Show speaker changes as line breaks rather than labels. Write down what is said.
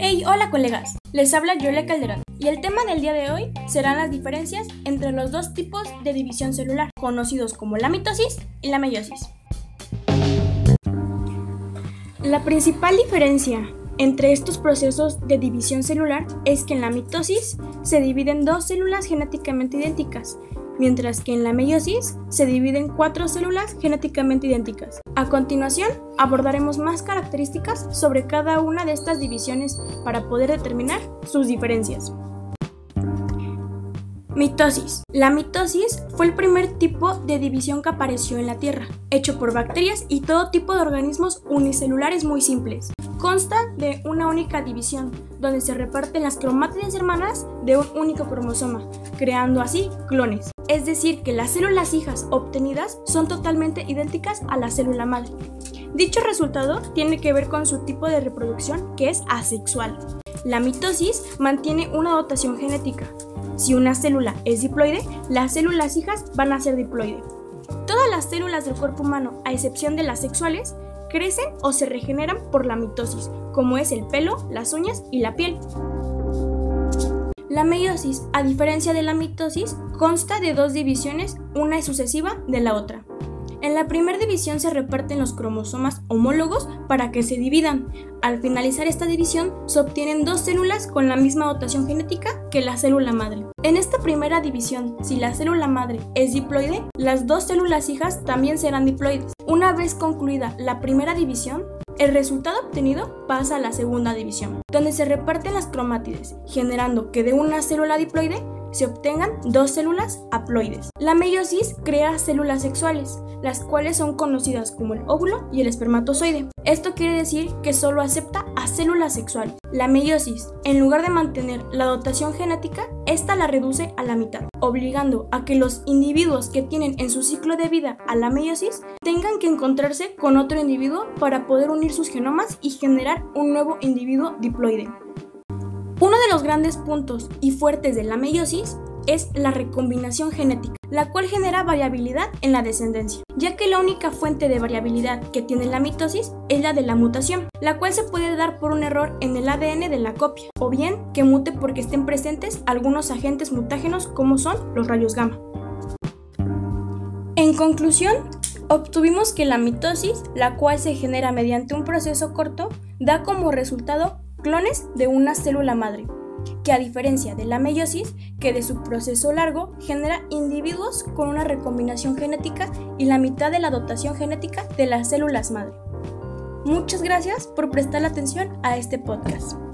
Hey, hola colegas, les habla Yole Calderón y el tema del día de hoy serán las diferencias entre los dos tipos de división celular, conocidos como la mitosis y la meiosis. La principal diferencia entre estos procesos de división celular es que en la mitosis se dividen dos células genéticamente idénticas, mientras que en la meiosis se dividen cuatro células genéticamente idénticas. A continuación, abordaremos más características sobre cada una de estas divisiones para poder determinar sus diferencias. Mitosis. La mitosis fue el primer tipo de división que apareció en la Tierra, hecho por bacterias y todo tipo de organismos unicelulares muy simples. Consta de una única división, donde se reparten las cromátides hermanas de un único cromosoma, creando así clones. Es decir, que las células hijas obtenidas son totalmente idénticas a la célula madre. Dicho resultado tiene que ver con su tipo de reproducción, que es asexual. La mitosis mantiene una dotación genética, si una célula es diploide, las células hijas van a ser diploide. Todas las células del cuerpo humano, a excepción de las sexuales, crecen o se regeneran por la mitosis, como es el pelo, las uñas y la piel. La meiosis, a diferencia de la mitosis, consta de dos divisiones, una es sucesiva de la otra. En la primera división se reparten los cromosomas homólogos para que se dividan. Al finalizar esta división se obtienen dos células con la misma dotación genética que la célula madre. En esta primera división, si la célula madre es diploide, las dos células hijas también serán diploides. Una vez concluida la primera división, el resultado obtenido pasa a la segunda división, donde se reparten las cromátides, generando que de una célula diploide se obtengan dos células haploides. La meiosis crea células sexuales, las cuales son conocidas como el óvulo y el espermatozoide. Esto quiere decir que solo acepta a células sexuales. La meiosis, en lugar de mantener la dotación genética, esta la reduce a la mitad, obligando a que los individuos que tienen en su ciclo de vida a la meiosis tengan que encontrarse con otro individuo para poder unir sus genomas y generar un nuevo individuo diploide. Uno de los grandes puntos y fuertes de la meiosis es la recombinación genética, la cual genera variabilidad en la descendencia, ya que la única fuente de variabilidad que tiene la mitosis es la de la mutación, la cual se puede dar por un error en el ADN de la copia, o bien que mute porque estén presentes algunos agentes mutágenos como son los rayos gamma. En conclusión, obtuvimos que la mitosis, la cual se genera mediante un proceso corto, da como resultado clones de una célula madre, que a diferencia de la meiosis, que de su proceso largo genera individuos con una recombinación genética y la mitad de la dotación genética de las células madre. Muchas gracias por prestar atención a este podcast.